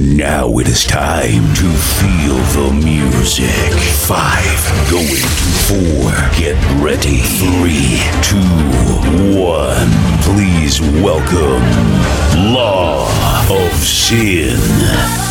Now it is time to feel the music. Five, going to four. Get ready. Three, two, one. Please welcome Law of Sin.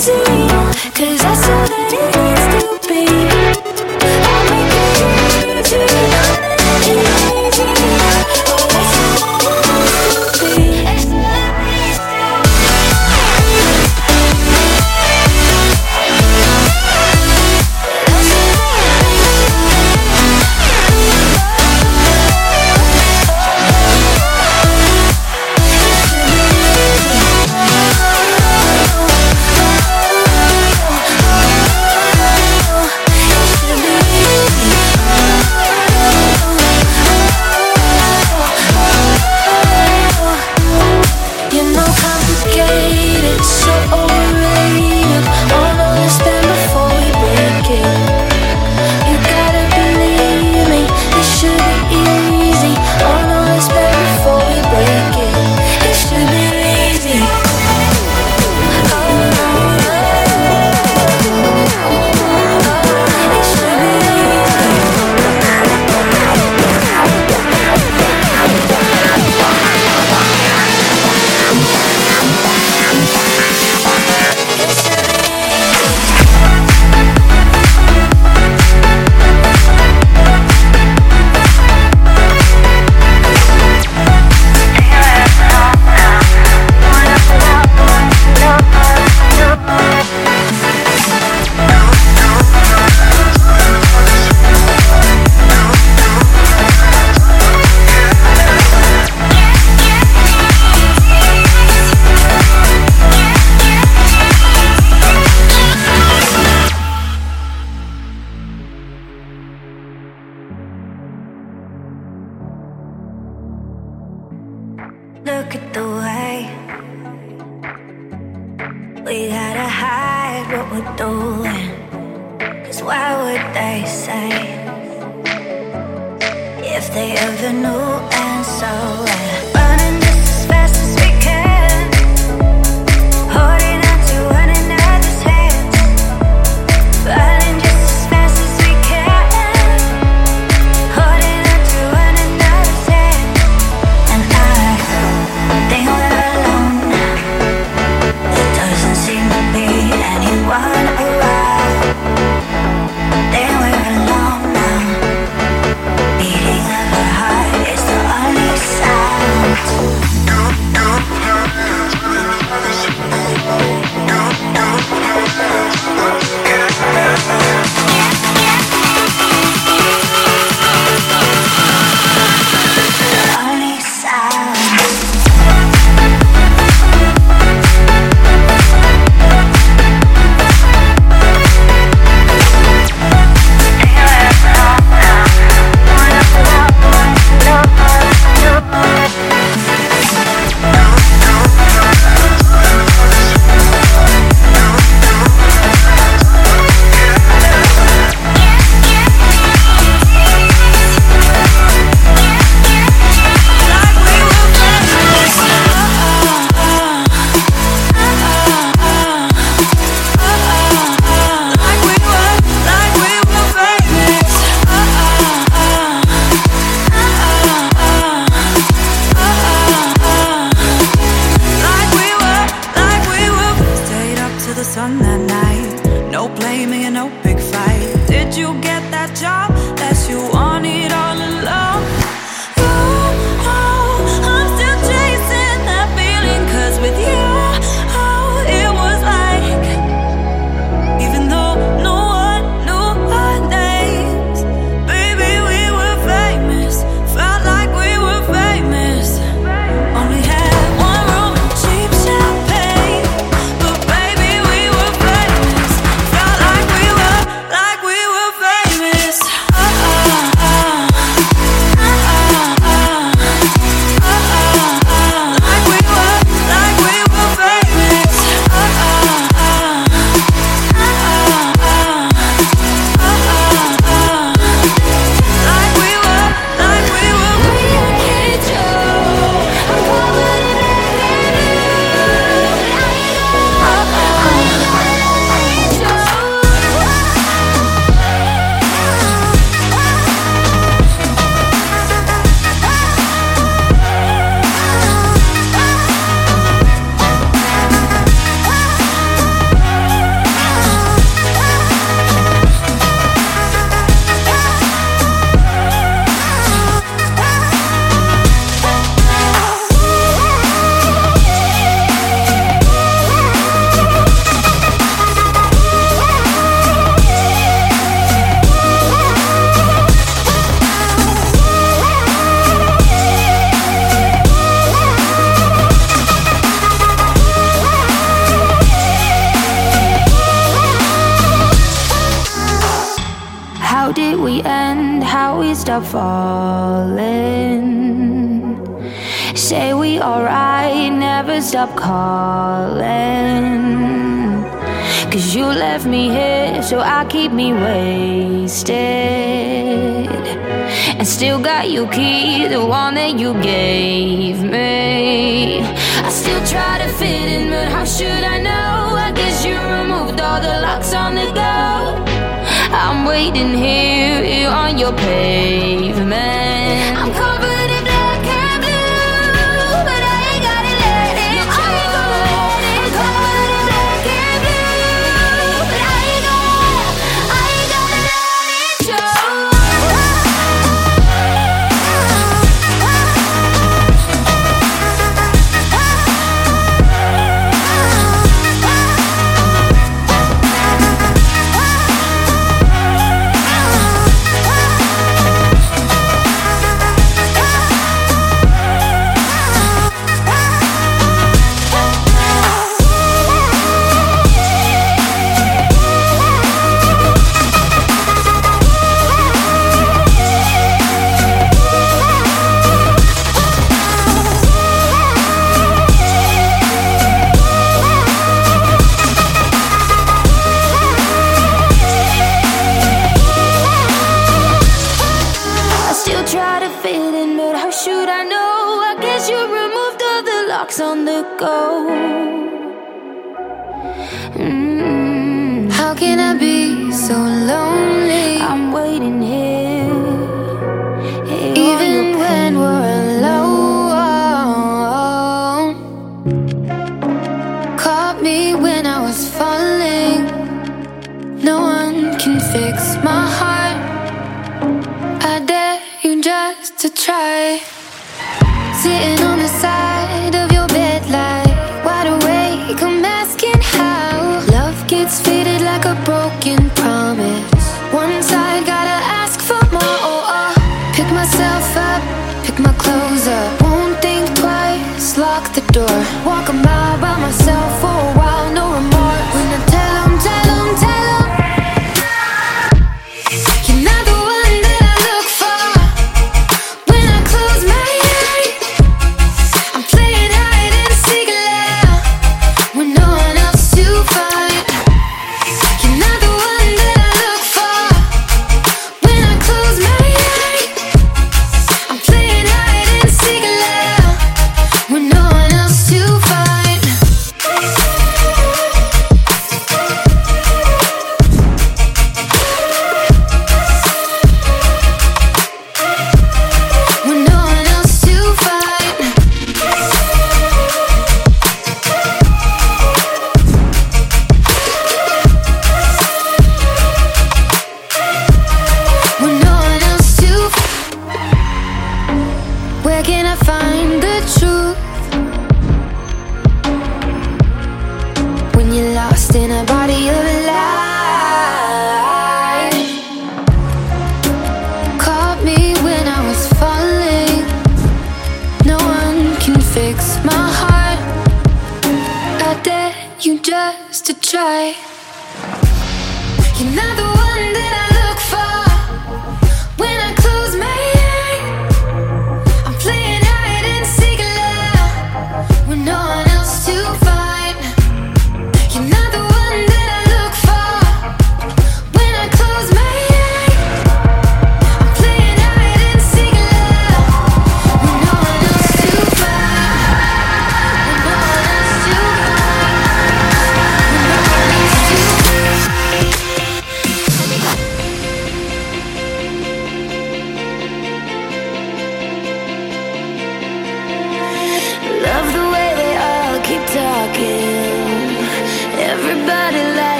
easy Look at the way we gotta hide what we're doing. Cause why would they say if they ever knew and so? Uh, How did we end? How we stop falling? Say we alright, never stop calling. Cause you left me here, so I keep me wasted. And still got you key, the one that you gave me. I still try to fit in, but how should I know? Waiting here on your pavement. door. Walk a mile by myself. you just to try. You're not the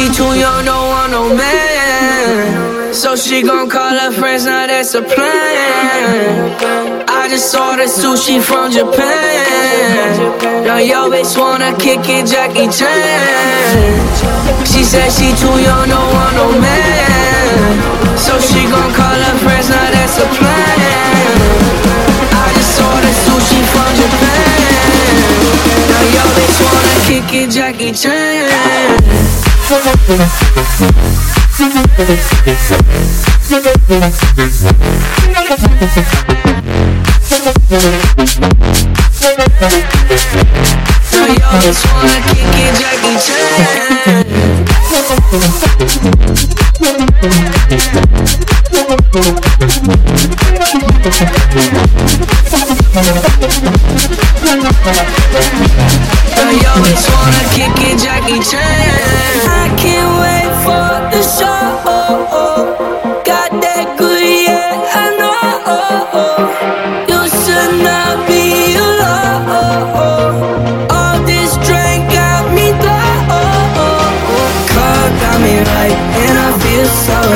She too young, no want no man. So she gon' call her friends, now that's a plan. I just saw the sushi from Japan. Now yo bitch wanna kick it, Jackie Chan. She said she too young, no want no man. So she gon' call her friends, now that's a plan. I just ordered sushi from Japan. Now yo bitch wanna kick it, Jackie Chan. I'm covered. just wanna kick it, Jackie Chan. Jackie Chan. I can't wait for the show.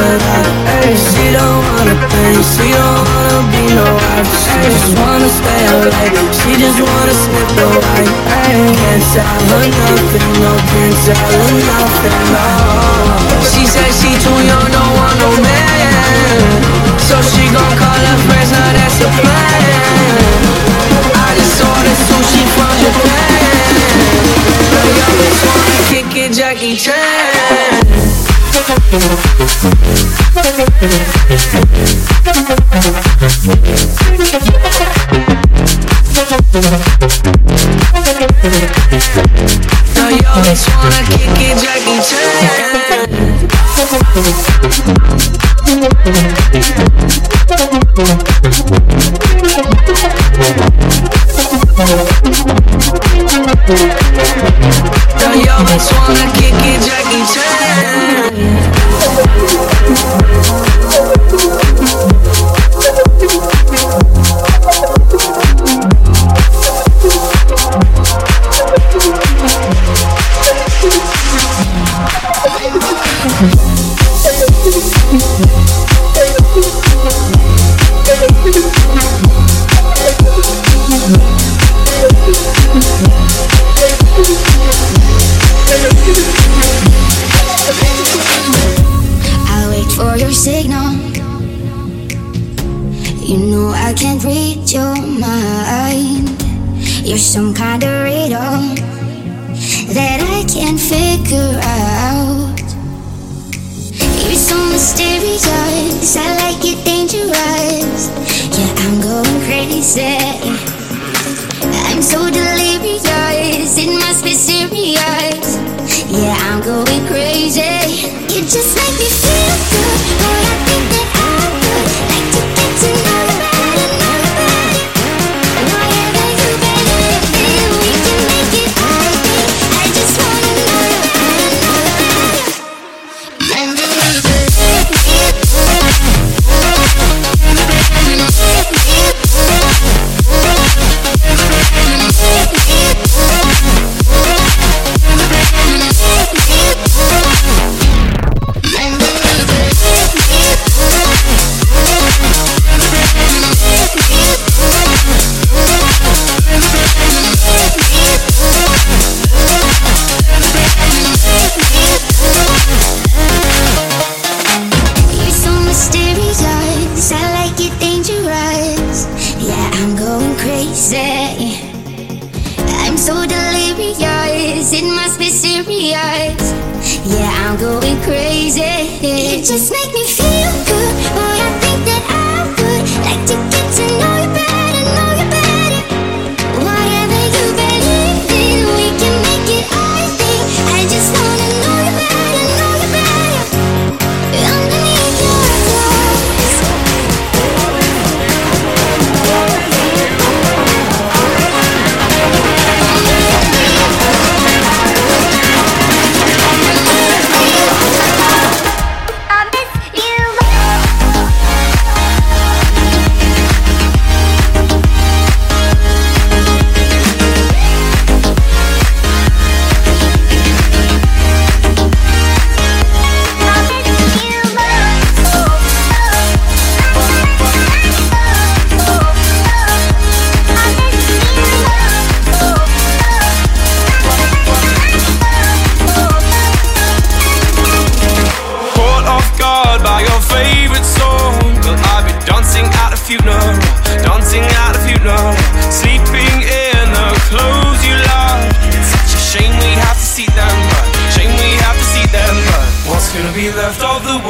She don't wanna think, she don't wanna be no wife She just wanna stay alive, she just wanna slip the white Can't tell her nothing, no, can't tell her nothing, no She said she too young, don't want no man. So she gon' call her friends, now that's the plan. I just ordered sushi from Japan. Girl, you just wanna Jackie Chan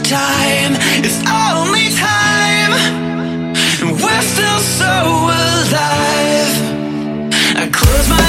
time, it's only time, and we're still so alive. I close my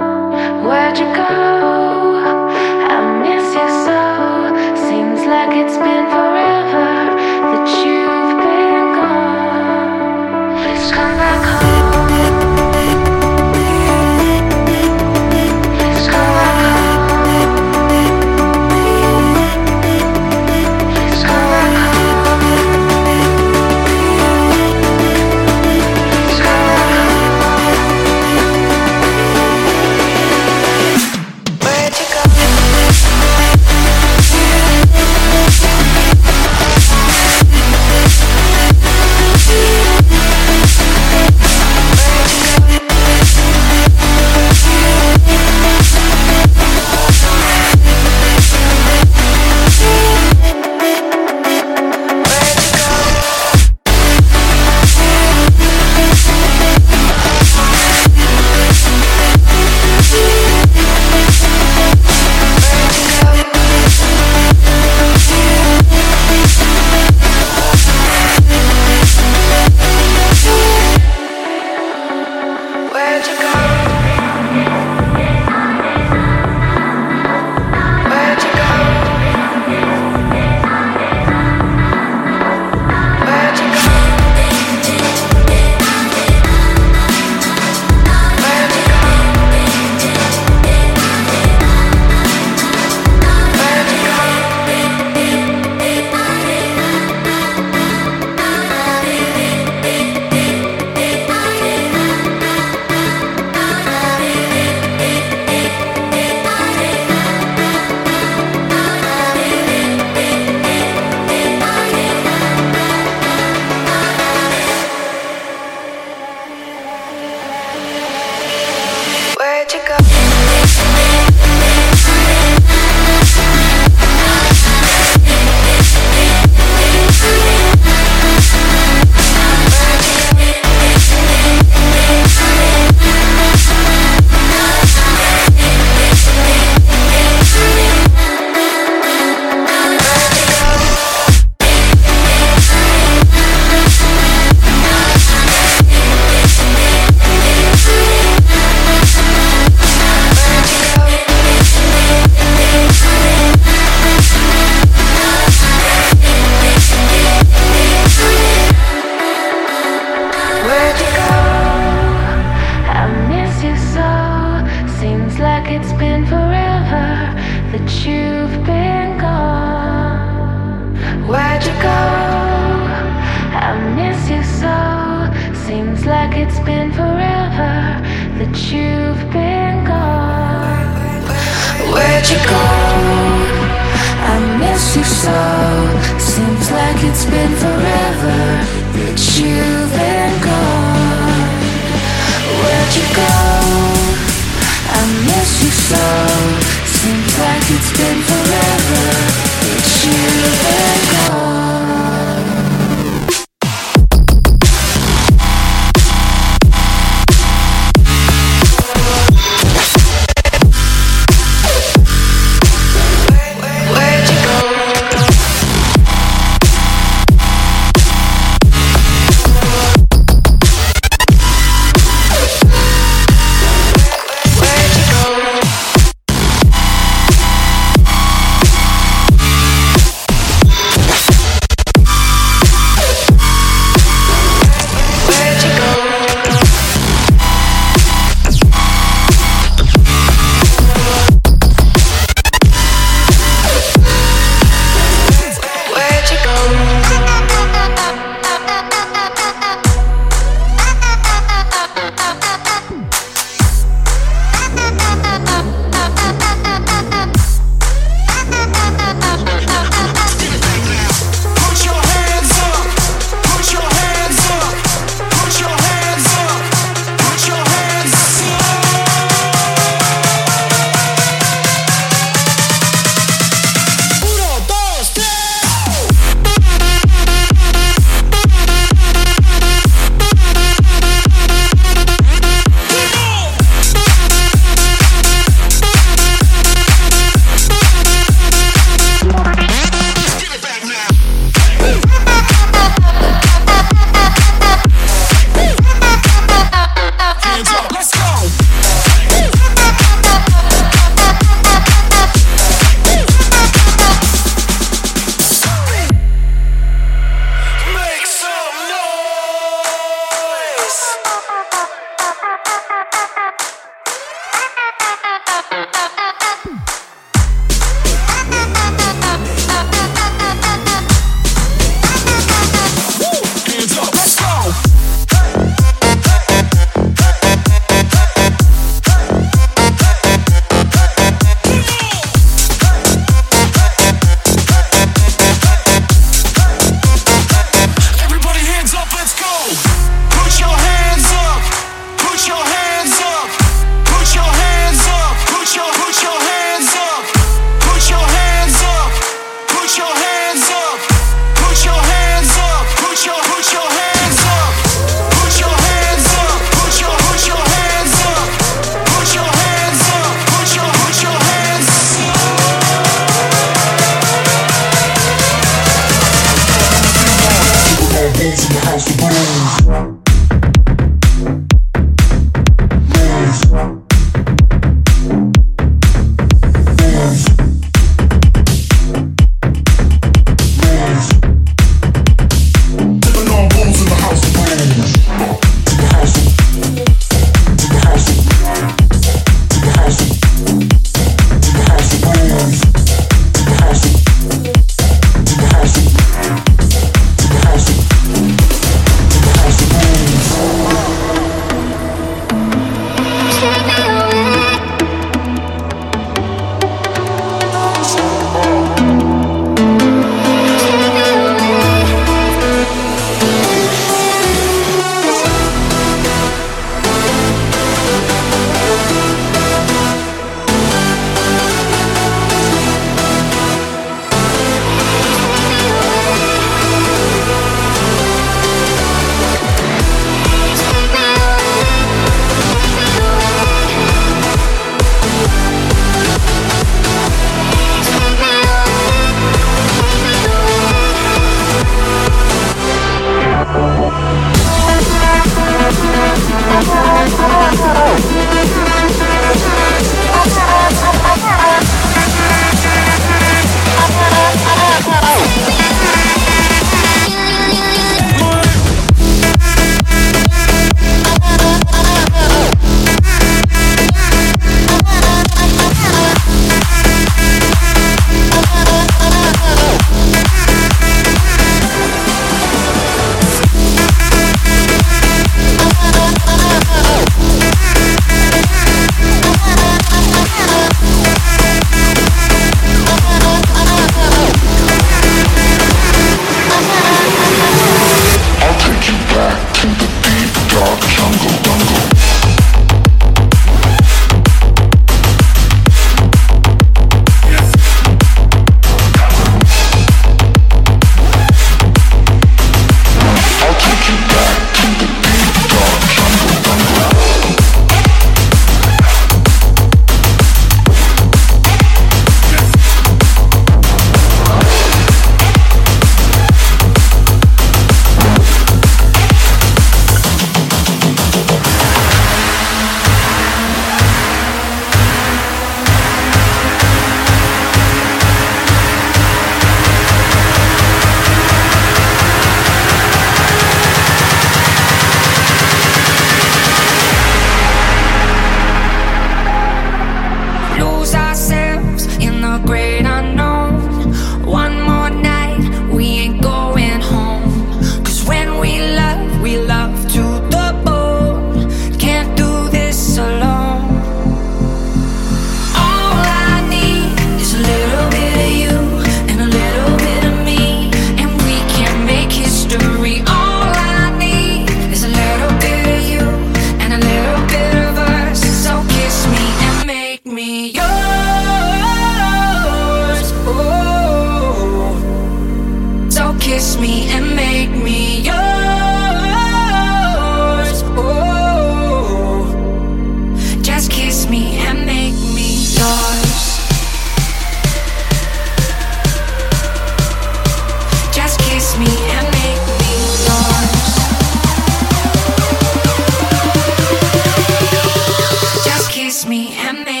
me and they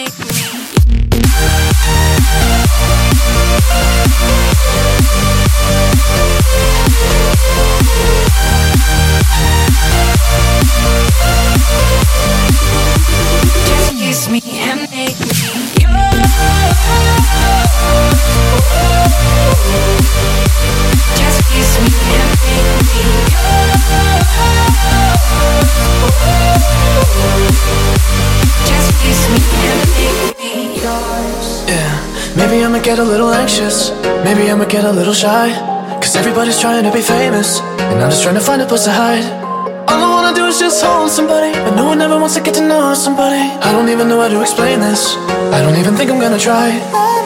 a little anxious. Maybe I'ma get a little shy. Cause everybody's trying to be famous. And I'm just trying to find a place to hide. All I wanna do is just hold somebody. But no one ever wants to get to know somebody. I don't even know how to explain this. I don't even think I'm gonna try.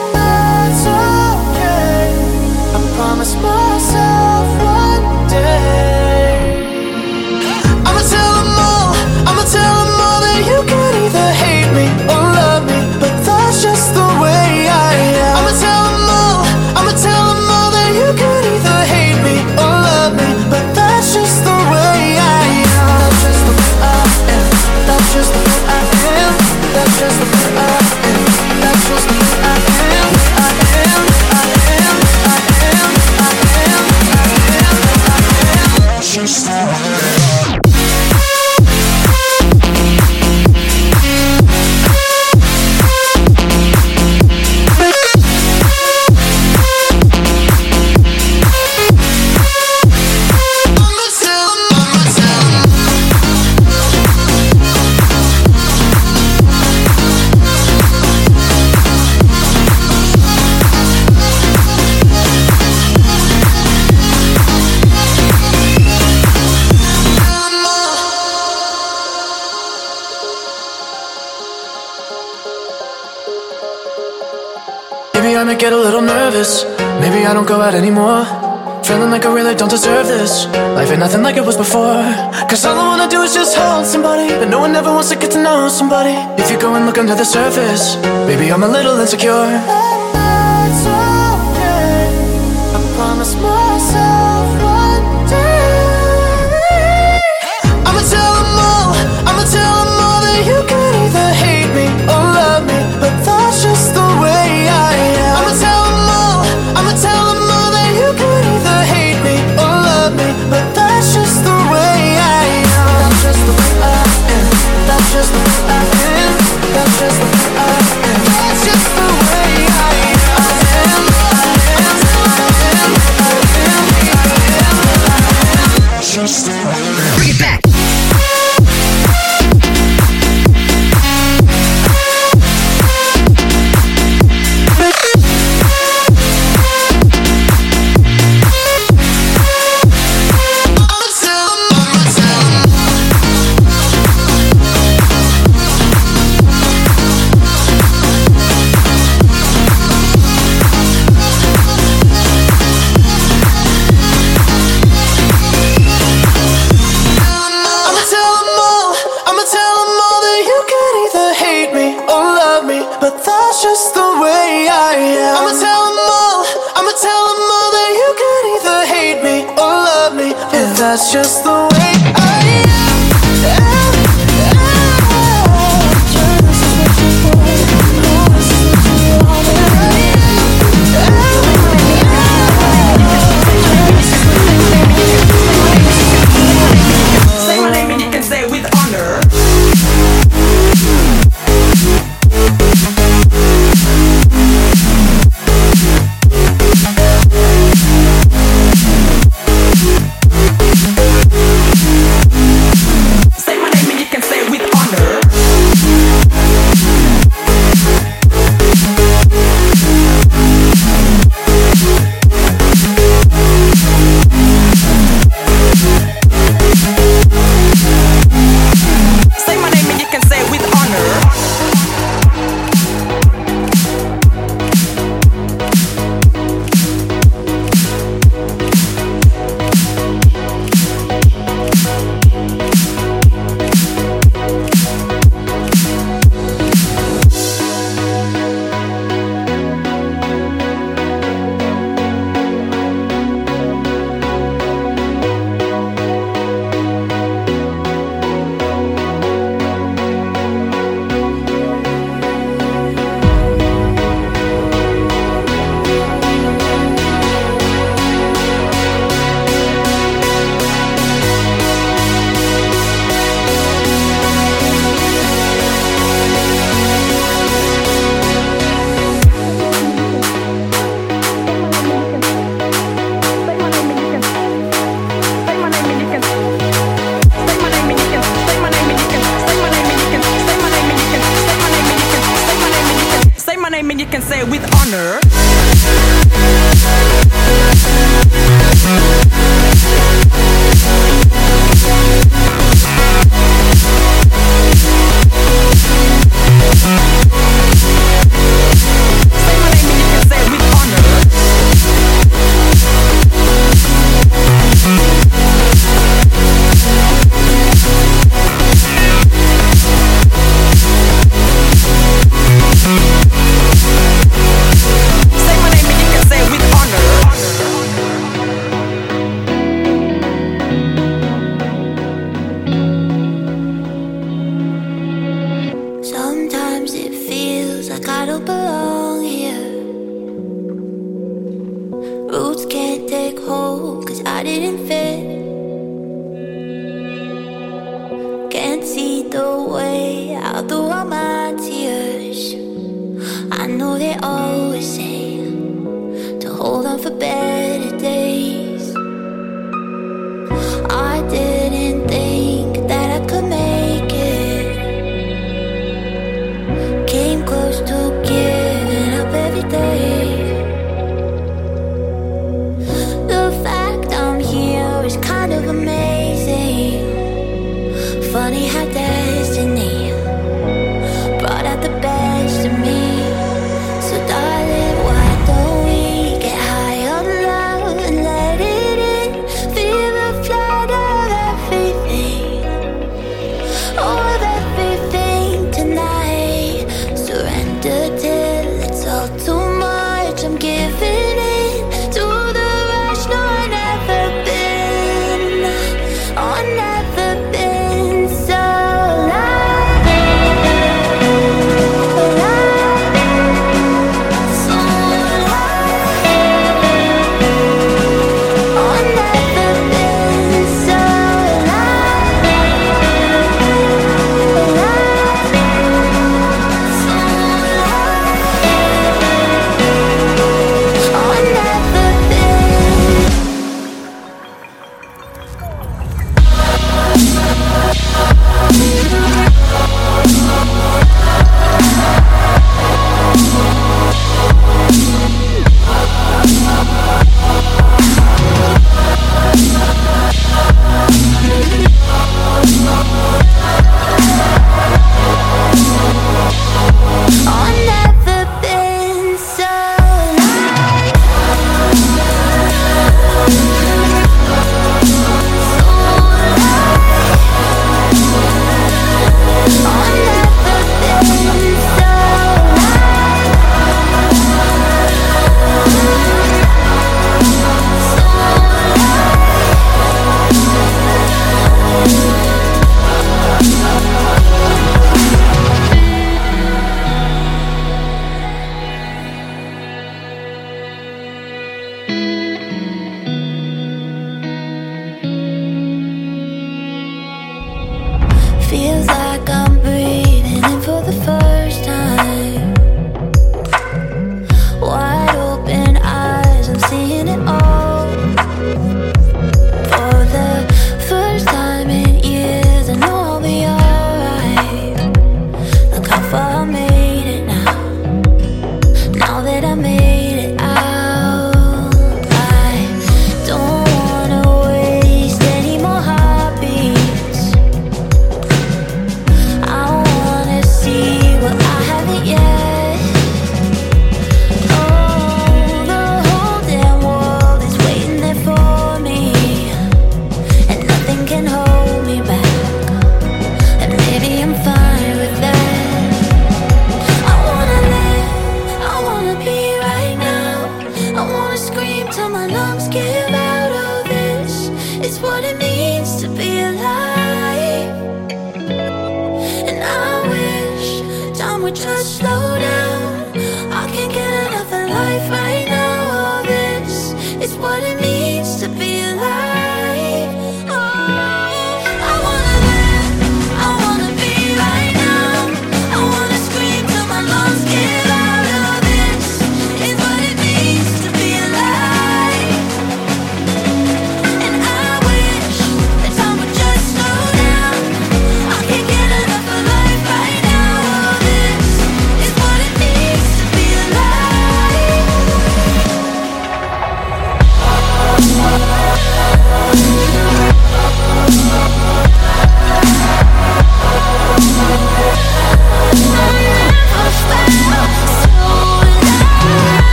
Get a little nervous. Maybe I don't go out anymore. Feeling like I really don't deserve this. Life ain't nothing like it was before. Cause all I wanna do is just hold somebody. But no one ever wants to get to know somebody. If you go and look under the surface, baby, I'm a little insecure. I promise more. name and you can say it with honor.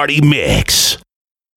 Party mix.